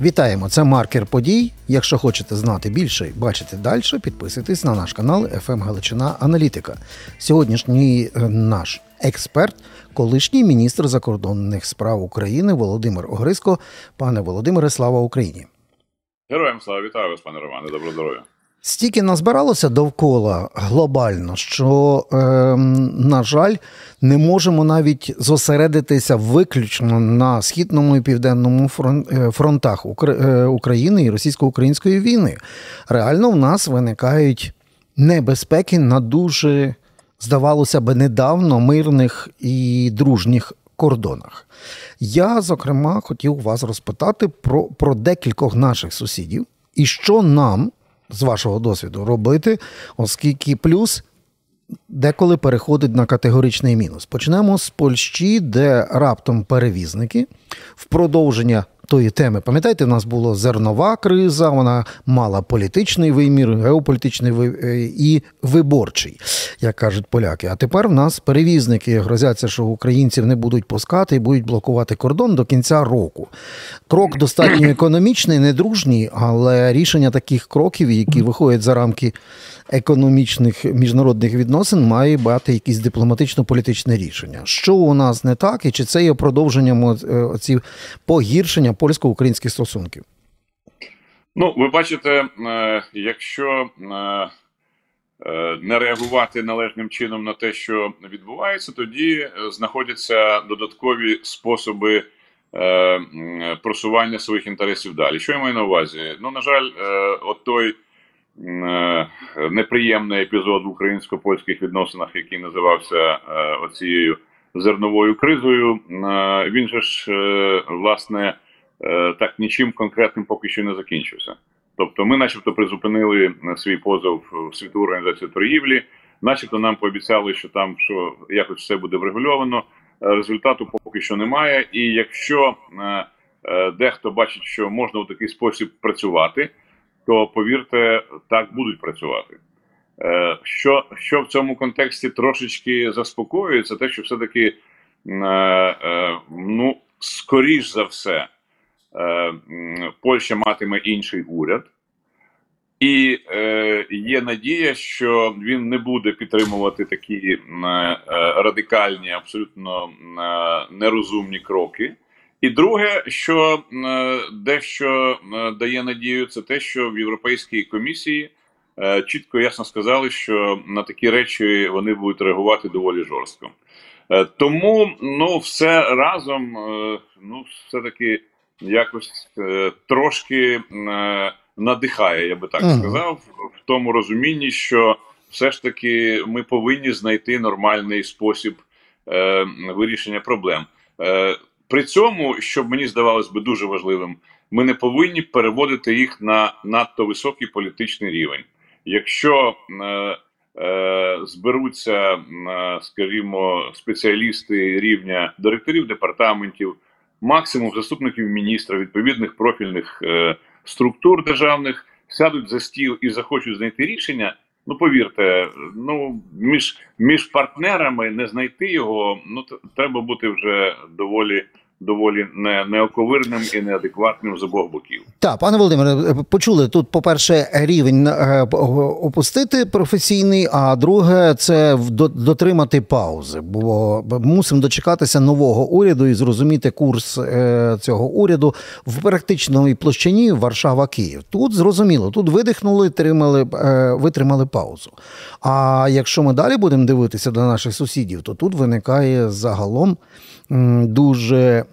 Вітаємо! Це маркер подій. Якщо хочете знати більше бачити далі, підписуйтесь на наш канал «ФМ Галичина Аналітика. Сьогоднішній е, наш експерт, колишній міністр закордонних справ України Володимир Огриско. Пане Володимире, слава Україні! Героям слава вітаю вас, пане Романе, добро здоров'я. Стільки назбиралося довкола глобально, що, е, на жаль, не можемо навіть зосередитися виключно на східному і південному е, фронтах е, України і російсько-української війни. Реально, в нас виникають небезпеки на дуже, здавалося би, недавно мирних і дружніх кордонах. Я, зокрема, хотів вас розпитати про, про декількох наших сусідів і що нам з вашого досвіду робити, оскільки плюс деколи переходить на категоричний мінус. Почнемо з Польщі, де раптом перевізники в продовження тої теми. Пам'ятаєте, в нас була зернова криза, вона мала політичний вимір, геополітичний е, і виборчий, як кажуть поляки. А тепер в нас перевізники грозяться, що українців не будуть пускати і будуть блокувати кордон до кінця року. Крок достатньо економічний, недружній, але рішення таких кроків, які виходять за рамки економічних міжнародних відносин, має мати якісь дипломатично-політичне рішення. Що у нас не так, і чи це є продовженням е, оці погіршення польсько-українських стосунків? Ну, ви бачите, е, якщо е, е, не реагувати належним чином на те, що відбувається, тоді знаходяться додаткові способи просування своїх інтересів далі. Що я маю на увазі? Ну, на жаль, от той неприємний епізод в українсько-польських відносинах, який називався оцією зерновою кризою, він же ж власне. Е, так нічим конкретним поки що не закінчився. Тобто, ми, начебто, призупинили е, свій позов в світову організацію торгівлі, начебто, нам пообіцяли, що там що якось все буде врегульовано. Е, Результату поки що немає. І якщо дехто бачить, що можна у такий спосіб працювати, то повірте, так будуть працювати. Що, що в цьому контексті трошечки заспокоює, це те, що все-таки, ну, скоріш за все, Польща матиме інший уряд, і е, є надія, що він не буде підтримувати такі е, радикальні, абсолютно е, нерозумні кроки. І друге, що е, дещо дає надію, це те, що в Європейській комісії е, чітко ясно сказали, що на такі речі вони будуть реагувати доволі жорстко. Е, Тому ну, все разом, е, ну, все-таки якось е, трошки е, надихає, я би так сказав, в тому розумінні, що все ж таки ми повинні знайти нормальний спосіб е, вирішення проблем. Е, при цьому, що мені здавалось би дуже важливим, ми не повинні переводити їх на надто високий політичний рівень. Якщо е, е, зберуться, е, скажімо, спеціалісти рівня директорів департаментів, максимум заступників міністра, відповідних профільних е, структур державних, сядуть за стіл і захочуть знайти рішення. Ну, повірте, ну між, між партнерами не знайти його, ну треба бути вже доволі доволі не, неоковирним і неадекватним з обох боків. Так, пане Володимире, е, почули тут, по-перше, рівень е, опустити професійний, а друге, це дотримати паузи. Бо мусимо дочекатися нового уряду і зрозуміти курс е, цього уряду в практичній площині Варшава-Київ. Тут зрозуміло, тут видихнули, тримали, е, витримали паузу. А якщо ми далі будемо дивитися до наших сусідів, то тут виникає загалом дуже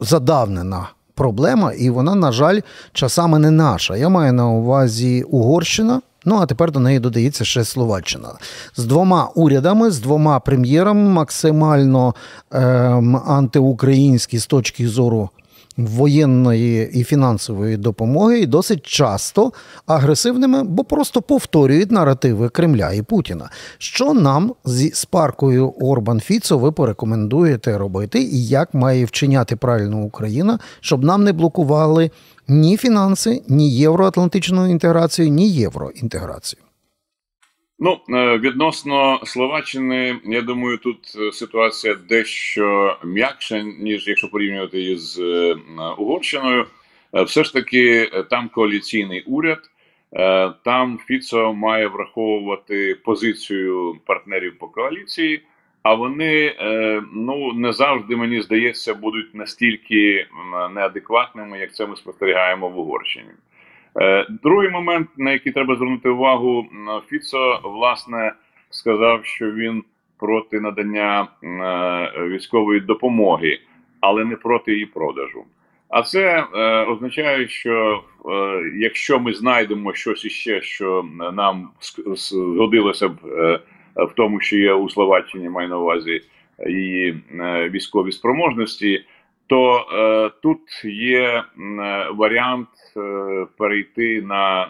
задавнена проблема, і вона, на жаль, часами не наша. Я маю на увазі Угорщина. Ну а тепер до неї додається ще Словаччина з двома урядами, з двома прем'єрами, максимально ем, антиукраїнські з точки зору воєнної і фінансової допомоги, і досить часто агресивними, бо просто повторюють наративи Кремля і Путіна. Що нам зі з паркою Орбан Фіцо ви порекомендуєте робити, і як має вчиняти правильно Україна, щоб нам не блокували ні фінанси, ні євроатлантичну інтеграцію, ні євроінтеграцію? Ну, е, відносно Словаччини, я думаю, тут е, ситуація дещо м'якша, ніж якщо порівнювати її з е, Угорщиною. все ж таки там коаліційний уряд. Там Фіцо має враховувати позицію партнерів по коаліції, а вони ну не завжди мені здається будуть настільки неадекватними, як це ми спостерігаємо в Угорщині. Другий момент, на який треба звернути увагу, Фіцо власне сказав, що він проти надання військової допомоги, але не проти її продажу. А це е, означає, що е, якщо ми знайдемо щось іще, що нам згодилося б е, в тому, що є у Словаччині, маю на увазі її е, військові спроможності, то е, тут є е, варіант е, перейти на е,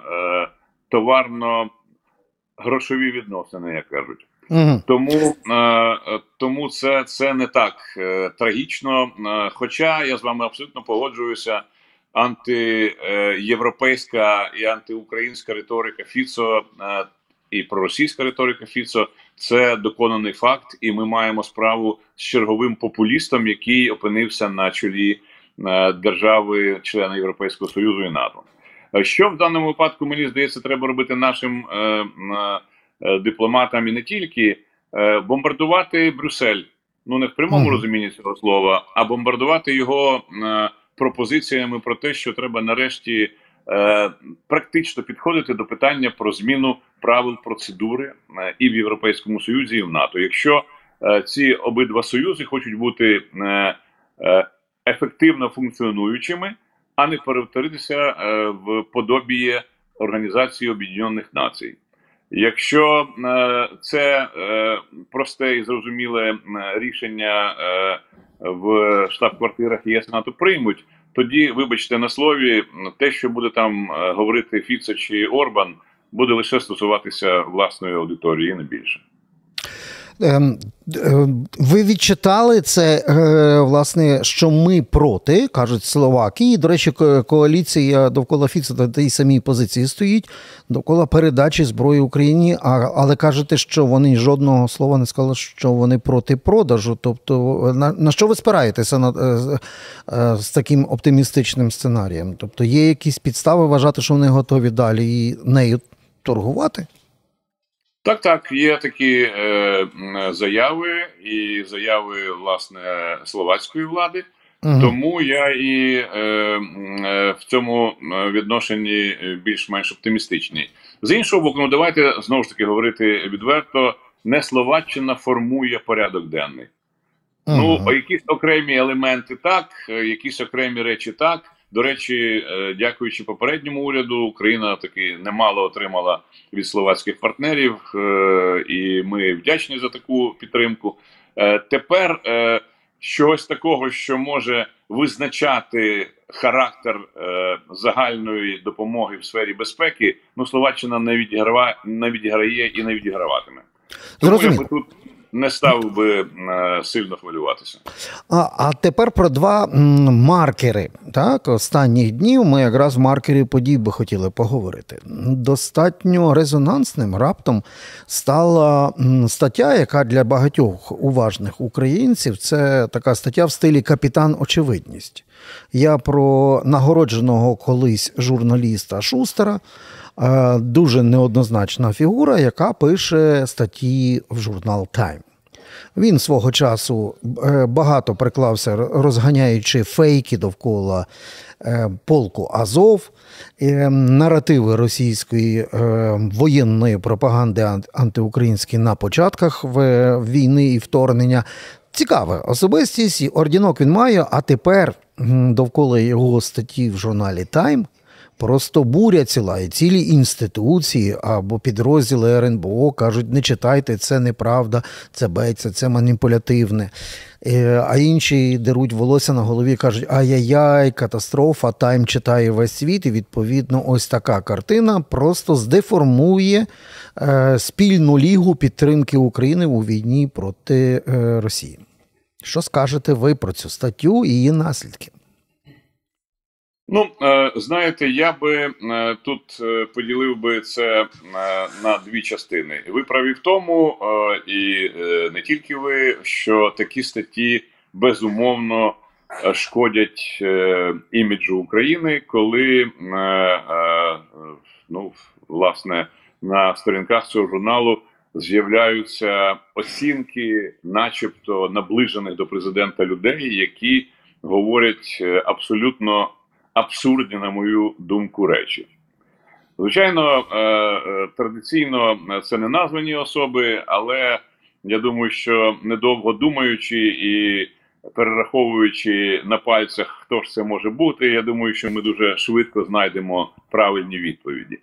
товарно-грошові відносини, як кажуть. Угу. Тому е, тому це це не так е, трагічно. Е, хоча я з вами абсолютно погоджуюся, антиєвропейська і антиукраїнська риторика Фіцо е, і проросійська риторика Фіцо це доконаний факт, і ми маємо справу з черговим популістом, який опинився на чолі е, держави, члена Європейського союзу і НАТО. Е, що в даному випадку мені здається, треба робити нашим. Е, Е, дипломатам і не тільки е, бомбардувати Брюссель. Ну не в прямому розумінні цього слова, а бомбардувати його е, пропозиціями про те, що треба нарешті практично підходити до питання про зміну правил процедури і в Європейському Союзі, і в НАТО. Якщо ці обидва союзи хочуть бути ефективно функціонуючими, а не перетворитися в подобіє Організації Об'єднаних Націй. Якщо е, це е, просте і зрозуміле е, рішення в штаб-квартирах ЄС НАТО приймуть, тоді, вибачте, на слові, те, що буде там говорити Фіце чи Орбан, буде лише стосуватися власної аудиторії, не більше. Ем, е, ви відчитали це, е, власне, що ми проти, кажуть словаки. І, до речі, коаліція довкола Фіца на тій самій позиції стоїть довкола передачі зброї Україні. Але кажете, що вони жодного слова не сказали, що вони проти продажу. Тобто, на, на що ви спираєтеся на, е, з таким оптимістичним сценарієм? Тобто, є якісь підстави вважати, що вони готові далі нею торгувати? Так, так, є такі е, заяви і заяви власне словацької влади. Угу. Тому я і е, е, в цьому е, відношенні більш-менш оптимістичний. З іншого боку, ну давайте знову ж таки говорити відверто: не Словаччина формує порядок денний. Угу. Ну, якісь окремі елементи так, якісь окремі речі так. До речі, е, дякуючи попередньому уряду, Україна таки немало отримала від словацьких партнерів, е, і ми вдячні за таку підтримку. Е, тепер щось такого, що може визначати характер загальної допомоги в сфері безпеки, ну Словаччина не відіграє, не відіграє і не відіграватиме. Тому я би тут не став би е, сильно хвилюватися. А а тепер про два маркери. Так, Останніх днів ми якраз в маркері подій би хотіли поговорити. Достатньо резонансним раптом стала стаття, яка для багатьох уважних українців це така стаття в стилі Капітан Очевидність. Я про нагородженого колись журналіста Шустера. Е, дуже неоднозначна фігура, яка пише статті в журнал Time. Він свого часу е, багато приклався, розганяючи фейки довкола е, полку Азов, наративи російської воєнної пропаганди антиукраїнської на початках війни і вторгнення. Цікава особистість, ордінок він має, а тепер довкола його статті в журналі Time Просто буря ціла і цілі інституції або підрозділи РНБО кажуть, не читайте, це неправда, це беться, це маніпулятивне. Е, а інші деруть волосся на голові, кажуть, ай-яй-яй, катастрофа, тайм читає весь світ. І відповідно, ось така картина просто здеформує е, спільну лігу підтримки України у війні проти е, Росії. Що скажете ви про цю статтю і її наслідки? Ну, е, знаєте, я би е, тут е, поділив би це на дві частини. Ви праві в тому, і не тільки ви, що такі статті безумовно шкодять іміджу України, коли ну, власне на сторінках цього журналу з'являються оцінки, начебто наближених до президента людей, які говорять абсолютно абсурдні, на мою думку, речі. Звичайно, е, е, традиційно це не названі особи, але я думаю, що недовго думаючи і перераховуючи на пальцях, хто ж це може бути, я думаю, що ми дуже швидко знайдемо правильні відповіді.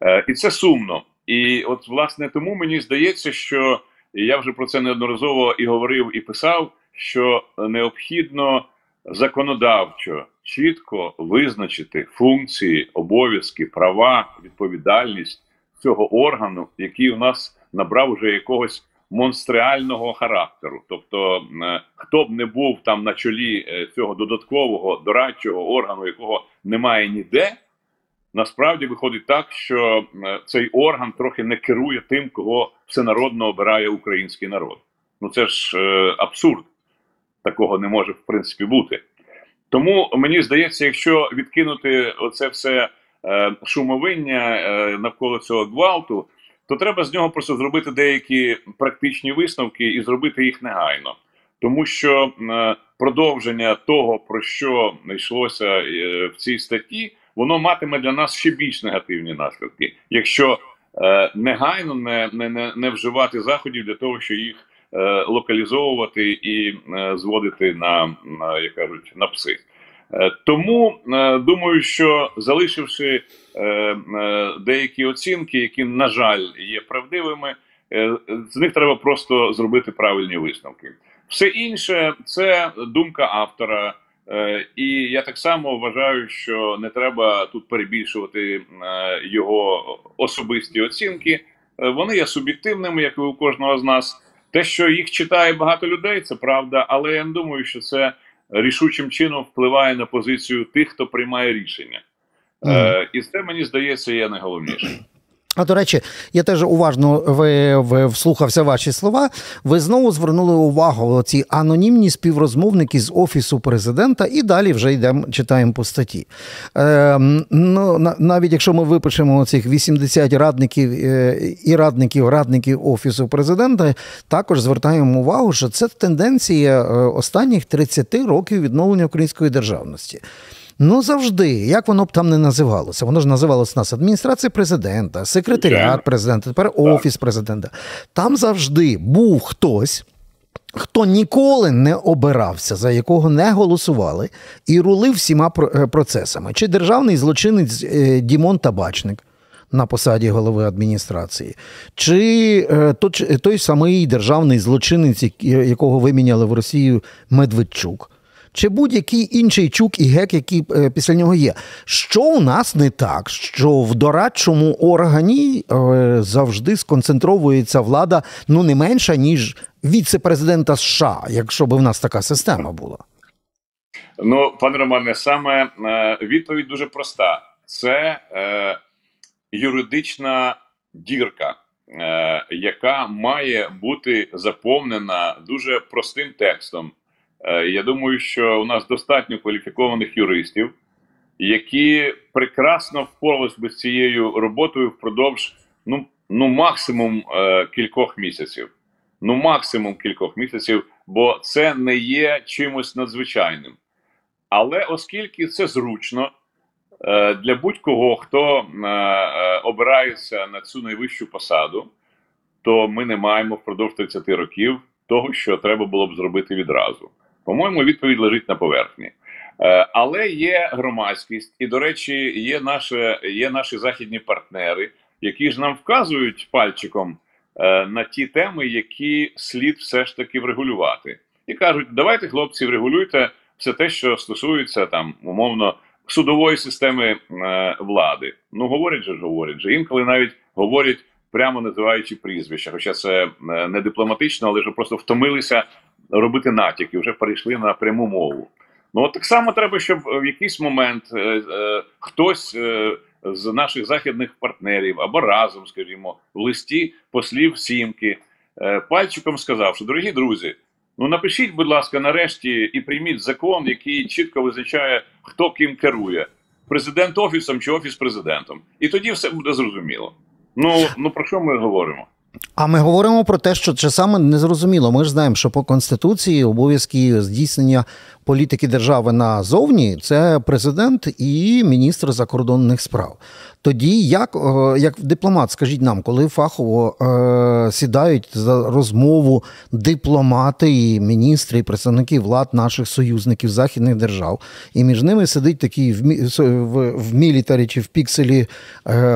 Е, і це сумно. І от, власне, тому мені здається, що я вже про це неодноразово і говорив, і писав, що необхідно законодавчо чітко визначити функції, обов'язки, права, відповідальність цього органу, який у нас набрав вже якогось монстреального характеру. Тобто, е, хто б не був там на чолі е, цього додаткового дорадчого органу, якого немає ніде. Насправді виходить так, що е, цей орган трохи не керує тим, кого всенародно обирає український народ. Ну це ж е, абсурд. Такого не може в принципі бути. Тому мені здається, якщо відкинути оце все е, шумовиння е, навколо цього гвалту, то треба з нього просто зробити деякі практичні висновки і зробити їх негайно. Тому що е, продовження того, про що йшлося е, в цій статті, воно матиме для нас ще більш негативні наслідки, якщо е, негайно не, не, не, не вживати заходів для того, щоб їх локалізовувати і е, зводити на, на як кажуть на пси. Е, Тому е, думаю, що залишивши е, е, деякі оцінки, які на жаль є правдивими, е, з них треба просто зробити правильні висновки. Все інше це думка автора. Е, І я так само вважаю, що не треба тут перебільшувати е, його особисті оцінки. Е, Вони є суб'єктивними, як і у кожного з нас. Те, що їх читає багато людей, це правда, але я не думаю, що це рішучим чином впливає на позицію тих, хто приймає рішення. Е, І це мені здається є найголовніше. А до речі, я теж уважно ви, ви вслухався ваші слова. Ви знову звернули увагу ці анонімні співрозмовники з офісу президента, і далі вже йдемо, читаємо по статті. Е, ну, на- навіть якщо ми випишемо цих 80 радників е, і радників радників офісу президента, також звертаємо увагу, що це тенденція е, останніх 30 років відновлення української державності. Ну, завжди, як воно б там не називалося. Воно ж називалося у нас адміністрація президента, секретаріат президента, тепер офіс президента. Там завжди був хтось. Хто ніколи не обирався, за якого не голосували, і рулив всіма е, процесами. Чи державний злочинець е, Дімон Табачник на посаді голови адміністрації, чи е, той самий державний злочинець, якого виміняли в Росію Медведчук чи будь-який інший чук і гек, який е, після нього є. Що у нас не так, що в дорадчому органі е, завжди сконцентровується влада ну не менша, ніж віце-президента США, якщо б в нас така система була. Ну, пане Романе, саме е, відповідь дуже проста: це е, юридична дірка, яка має бути заповнена дуже простим текстом. Е, я думаю, що у нас достатньо кваліфікованих юристів, які прекрасно впоралися би з цією роботою впродовж ну, ну максимум е, кількох місяців. Ну, максимум кількох місяців, бо це не є чимось надзвичайним. Але оскільки це зручно е, для будь-кого, хто е, е, обирається на цю найвищу посаду, то ми не маємо впродовж 30 років того, що треба було б зробити відразу. По-моєму, відповідь лежить на поверхні. Е, Але є громадськість, і, до речі, є, наше, є наші західні партнери, які ж нам вказують пальчиком е, на ті теми, які слід все ж таки врегулювати. І кажуть: давайте, хлопці, врегулюйте все те, що стосується там, умовно, судової системи е, влади. Ну, говорять же говорять же. Інколи навіть говорять, прямо називаючи прізвища. Хоча це не дипломатично, але ж просто втомилися робити натяки, вже перейшли на пряму мову. Ну, от так само треба, щоб в якийсь момент е, е, хтось е, з наших західних партнерів або разом, скажімо, в листі послів сімки е, пальчиком сказав, що дорогі друзі, Ну напишіть, будь ласка, нарешті і прийміть закон, який чітко визначає, хто ким керує: президент офісом чи офіс президентом. І тоді все буде зрозуміло. Ну ну про що ми говоримо? А ми говоримо про те, що це саме незрозуміло. Ми ж знаємо, що по конституції обов'язки здійснення політики держави назовні це президент і міністр закордонних справ. Тоді, як е, як дипломат, скажіть нам, коли фахово е, сідають за розмову дипломати, і міністри і представники влад наших союзників західних держав, і між ними сидить такий в в, в мілітарі чи в пікселі е,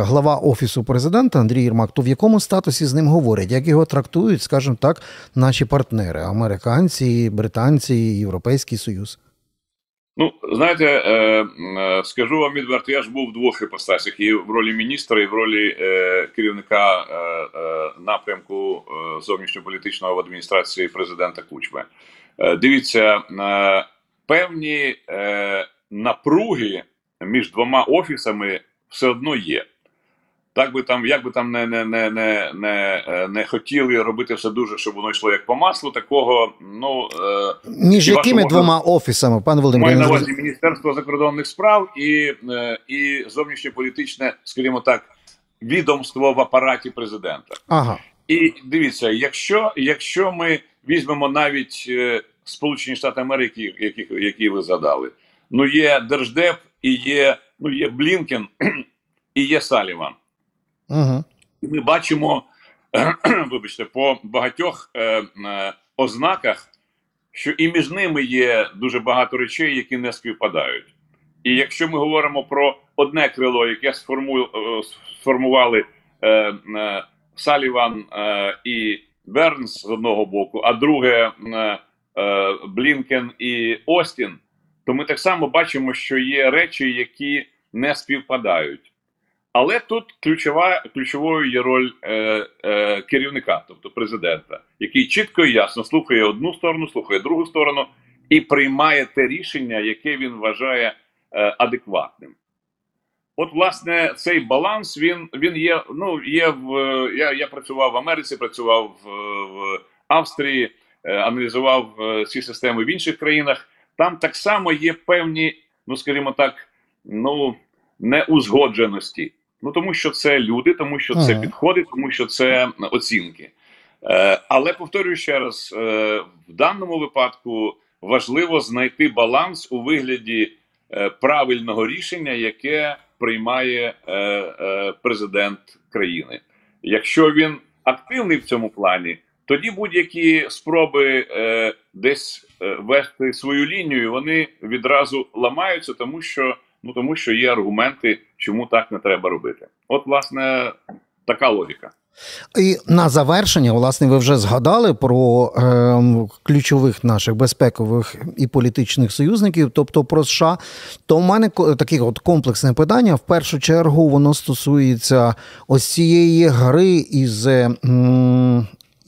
глава офісу президента Андрій Єрмак, то в якому статусі з ним говорять, як його трактують, скажімо так, наші партнери американці, британці, Європейський Союз? Ну, знаєте, е, е, скажу вам відверто, я ж був в двох іпостасях і в ролі міністра, і в ролі е, керівника е, е, напрямку е, зовнішньополітичного в адміністрації президента Кучми. Е, дивіться, е, певні е, напруги між двома офісами все одно є. Так би там, як би там не не, не, не, не, е, не хотіли робити все дуже, щоб воно йшло як по маслу, такого ну е, між якими двома офісами, пане Володимир? Маю на увазі Міністерство закордонних справ і е, і зовнішньополітичне, скажімо так, відомство в апараті президента. Ага. І дивіться, якщо якщо ми візьмемо навіть Сполучені Штати Америки, які які ви задали, ну є Держдеп і є ну є Блінкен і є Саліван. Угу. Ми бачимо, вибачте, по багатьох е, е, ознаках, що і між ними є дуже багато речей, які не співпадають. І якщо ми говоримо про одне крило, яке сформу, е, сформували е, е, Саліван е, і Бернс з одного боку, а друге е, е, Блінкен і Остін, то ми так само бачимо, що є речі, які не співпадають. Але тут ключова ключовою є роль е, е, керівника, тобто президента, який чітко і ясно слухає одну сторону, слухає другу сторону і приймає те рішення, яке він вважає е, адекватним. От, власне, цей баланс він він є. Ну, є в я я працював в Америці, працював в, в Австрії, е, аналізував е, ці системи в інших країнах. Там так само є певні, ну скажімо так, ну неузгодженості. Ну тому що це люди, тому що це підходи, тому що це оцінки. Е, Але повторюю ще раз: е, в даному випадку важливо знайти баланс у вигляді е, правильного рішення, яке приймає е, е, президент країни. Якщо він активний в цьому плані, тоді будь-які спроби е, десь е, вести свою лінію, вони відразу ламаються, тому що. Ну тому що є аргументи, чому так не треба робити. От, власне, така логіка. І на завершення, власне, ви вже згадали про е, ключових наших безпекових і політичних союзників, тобто про США. То в мене таке от комплексне питання. В першу чергу воно стосується ось цієї гри із, е,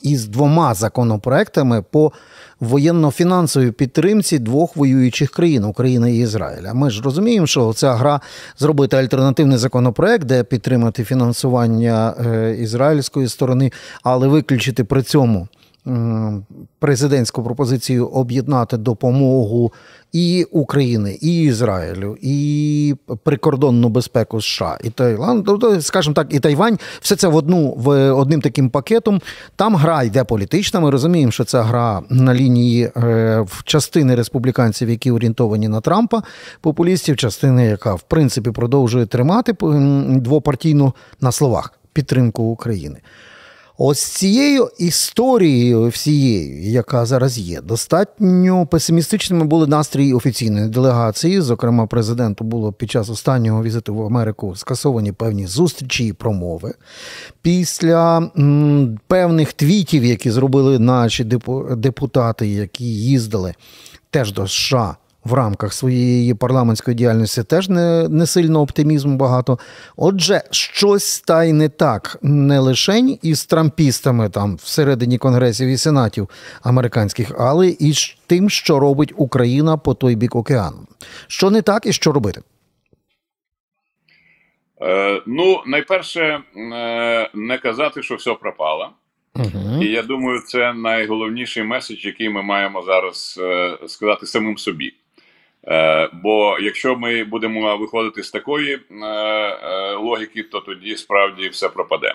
із двома законопроектами по воєнно-фінансовій підтримці двох воюючих країн України і Ізраїля. Ми ж розуміємо, що ця гра зробити альтернативний законопроект, де підтримати фінансування е, ізраїльської сторони, але виключити при цьому президентську пропозицію об'єднати допомогу і України, і Ізраїлю, і прикордонну безпеку США, і Таїланд, тобто, скажімо так, і Тайвань, все це в одну в одним таким пакетом. Там гра йде політична. Ми розуміємо, що це гра на лінії е, в частини республіканців, які орієнтовані на Трампа, популістів, частини, яка в принципі продовжує тримати двопартійну на словах підтримку України. Ось цією історією всією, яка зараз є, достатньо песимістичними були настрої офіційної делегації. Зокрема, президенту було під час останнього візиту в Америку скасовані певні зустрічі і промови. Після м, певних твітів, які зробили наші депутати, які їздили теж до США в рамках своєї парламентської діяльності теж не не сильно оптимізму багато. Отже, щось стає не так не лише із трампістами там всередині конгресів і сенатів американських, але і з тим, що робить Україна по той бік океану. Що не так і що робити? Е, ну, найперше, е, не казати, що все пропало. Угу. І я думаю, це найголовніший меседж, який ми маємо зараз е, сказати самим собі. Е, Бо якщо ми будемо виходити з такої е, е, логіки, то тоді справді все пропаде.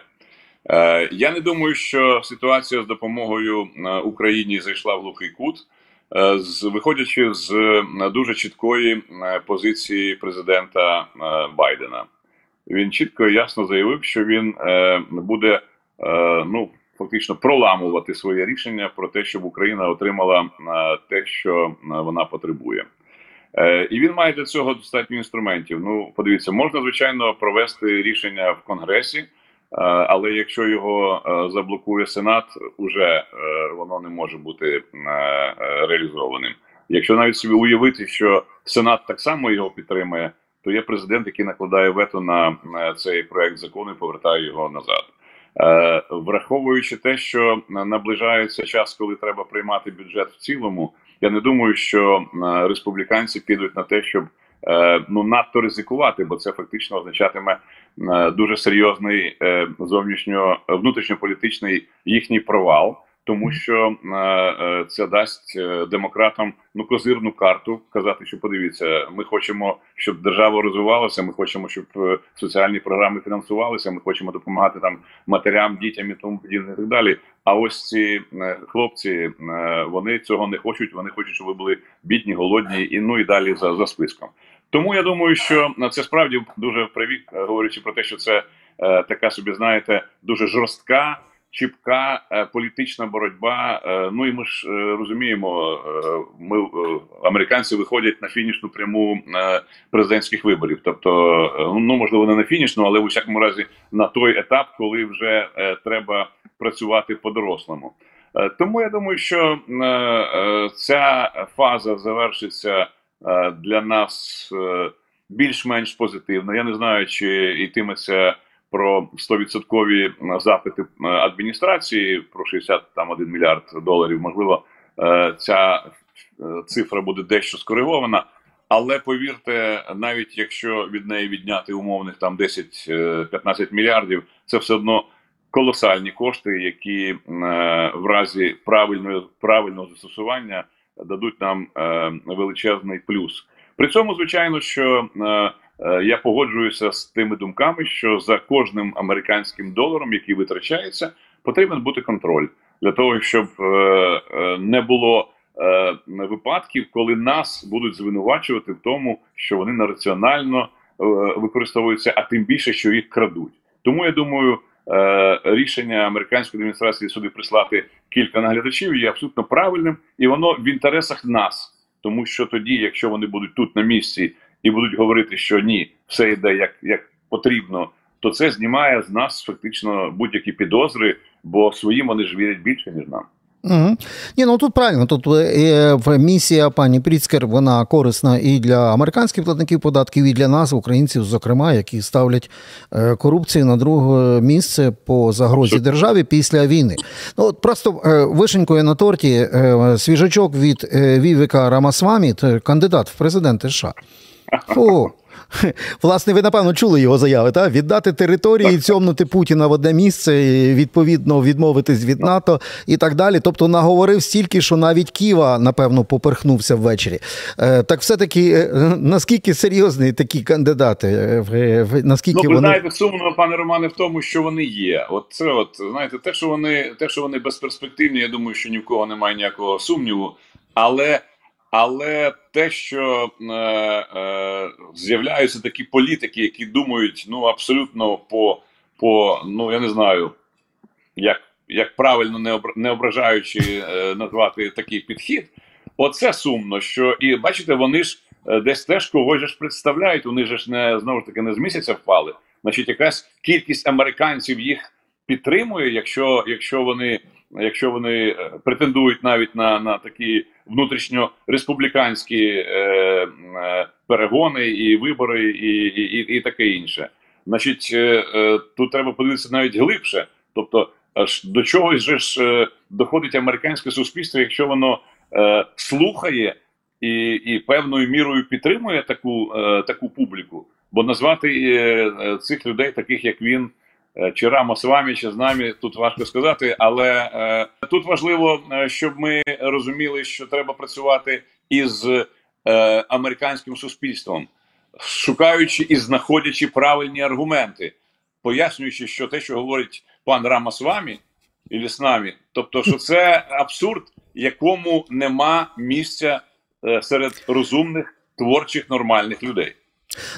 Я не думаю, що ситуація з допомогою Україні зайшла в глухий кут, виходячи з дуже чіткої позиції президента Байдена. Він чітко і ясно заявив, що він буде ну фактично проламувати своє рішення про те, щоб Україна отримала те, що вона потребує. І він має для цього достатньо інструментів. Ну, подивіться, можна звичайно провести рішення в Конгресі. Е, але якщо його е, заблокує Сенат, уже е, воно не може бути реалізованим. Якщо навіть собі уявити, що Сенат так само його підтримує, то є президент, який накладає вето на цей проект закону і повертає його назад. Враховуючи те, що наближається час, коли треба приймати бюджет в цілому, я не думаю, що республіканці підуть на те, щоб Е, ну надто ризикувати, бо це фактично означатиме е, дуже серйозний е, зовнішньо внутрішньополітичний їхній провал. Тому що е, це дасть демократам ну козирну карту казати, що подивіться, ми хочемо, щоб держава розвивалася. Ми хочемо, щоб соціальні програми фінансувалися. Ми хочемо допомагати там матерям, дітям і тому подібне і так далі. А ось ці хлопці е, вони цього не хочуть. Вони хочуть, щоб ви були бідні, голодні і ну і далі за, за списком. Тому я думаю, що це справді дуже привік, говорячи про те, що це е, така собі, знаєте, дуже жорстка, чіпка е, політична боротьба. Е, ну і ми ж е, розуміємо, ми американці виходять на фінішну пряму президентських виборів. Тобто, ну можливо, не на фінішну, але у всякому разі на той етап, коли вже треба працювати по-дорослому. Е, тому я думаю, що ця фаза завершиться. Для нас більш-менш позитивно. Я не знаю, чи йтиметься про 100% запити е, адміністрації про 61 мільярд доларів. Можливо, ця цифра буде дещо скоригована. Але повірте, навіть якщо від неї відняти умовних там 10-15 мільярдів, це все одно колосальні кошти, які в разі правильного правильного застосування дадуть нам е, величезний плюс. При цьому, звичайно, що е, е, я погоджуюся з тими думками, що за кожним американським доларом, який витрачається, потрібен бути контроль для того, щоб не було випадків, коли нас будуть звинувачувати в тому, що вони нераціонально використовуються, а тим більше, що їх крадуть. Тому я думаю, рішення американської адміністрації сюди прислати кілька наглядачів є абсолютно правильним, і воно в інтересах нас, тому що тоді, якщо вони будуть тут на місці і будуть говорити, що ні, все йде як, як потрібно, то це знімає з нас фактично будь-які підозри, бо своїм вони ж вірять більше ніж нам. Угу. Ні, ну тут правильно. Тут е, місія пані Пріцкер вона корисна і для американських платників податків, і для нас, українців, зокрема, які ставлять е, корупцію на друге місце по загрозі державі після війни. Ну от просто е, вишенькою на торті свіжачок від Вівіка Рамасвамі, кандидат в президенти США. Фу. Власне, ви напевно чули його заяви, так? віддати території, цьомнути Путіна в одне місце, відповідно відмовитись від НАТО і так далі. Тобто наговорив стільки, що навіть Ківа, напевно, поперхнувся ввечері. Е, так все-таки е, наскільки серйозні такі кандидати? Е, наскільки ну, ви вони... знаєте, сумно, пане Романе, в тому, що вони є. От це, от знаєте, те, що вони те, що вони безперспективні, я думаю, що ні в кого немає ніякого сумніву. Але але те, що е, е, з'являються такі політики, які думають ну абсолютно по, по ну я не знаю, як як правильно не обра, не ображаючи е, назвати такий підхід, оце сумно. Що і бачите, вони ж е, десь теж когось ж представляють. Вони ж не знову ж таки не з місяця впали. Значить, якась кількість американців їх підтримує, якщо якщо вони якщо вони е, претендують навіть на на такі внутрішньореспубліканські е, е, перегони і вибори, і і, і, таке інше. Значить, е, е, тут треба подивитися навіть глибше. Тобто, аж до чогось же ж е, доходить американське суспільство, якщо воно е, слухає і і певною мірою підтримує таку, е, таку публіку, бо назвати е, цих людей, таких як він. Е, Чи Рама з вами, чи з нами, тут важко сказати, але е, тут важливо, е, щоб ми розуміли, що треба працювати із е, американським суспільством, шукаючи і знаходячи правильні аргументи, пояснюючи, що те, що говорить пан Рама з вами, і з нами, тобто, що це абсурд, якому нема місця е, серед розумних, творчих, нормальних людей.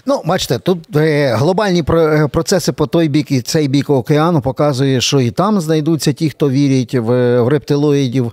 Ну, бачите, тут е, глобальні е, процеси по той бік і цей бік океану показує, що і там знайдуться ті, хто вірять в, рептилоїдів,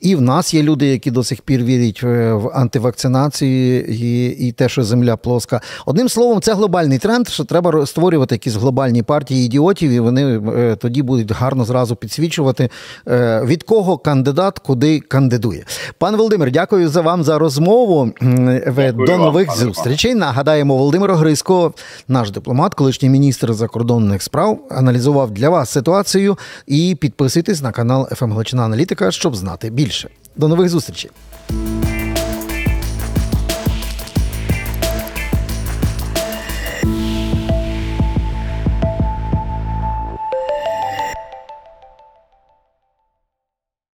і, в нас є люди, які до сих пір вірять в, в антивакцинацію і, і те, що земля плоска. Одним словом, це глобальний тренд, що треба створювати якісь глобальні партії ідіотів, і вони е, тоді будуть гарно зразу підсвічувати, е, від кого кандидат куди кандидує. Пане Володимир, дякую за вам за розмову. Е, Дякую До нових зустрічей. Нагадаємо, Володимир Грицько, наш дипломат, колишній міністр закордонних справ, аналізував для вас ситуацію. І підписуйтесь на канал «ФМ Галичина Аналітика, щоб знати більше. До нових зустрічей.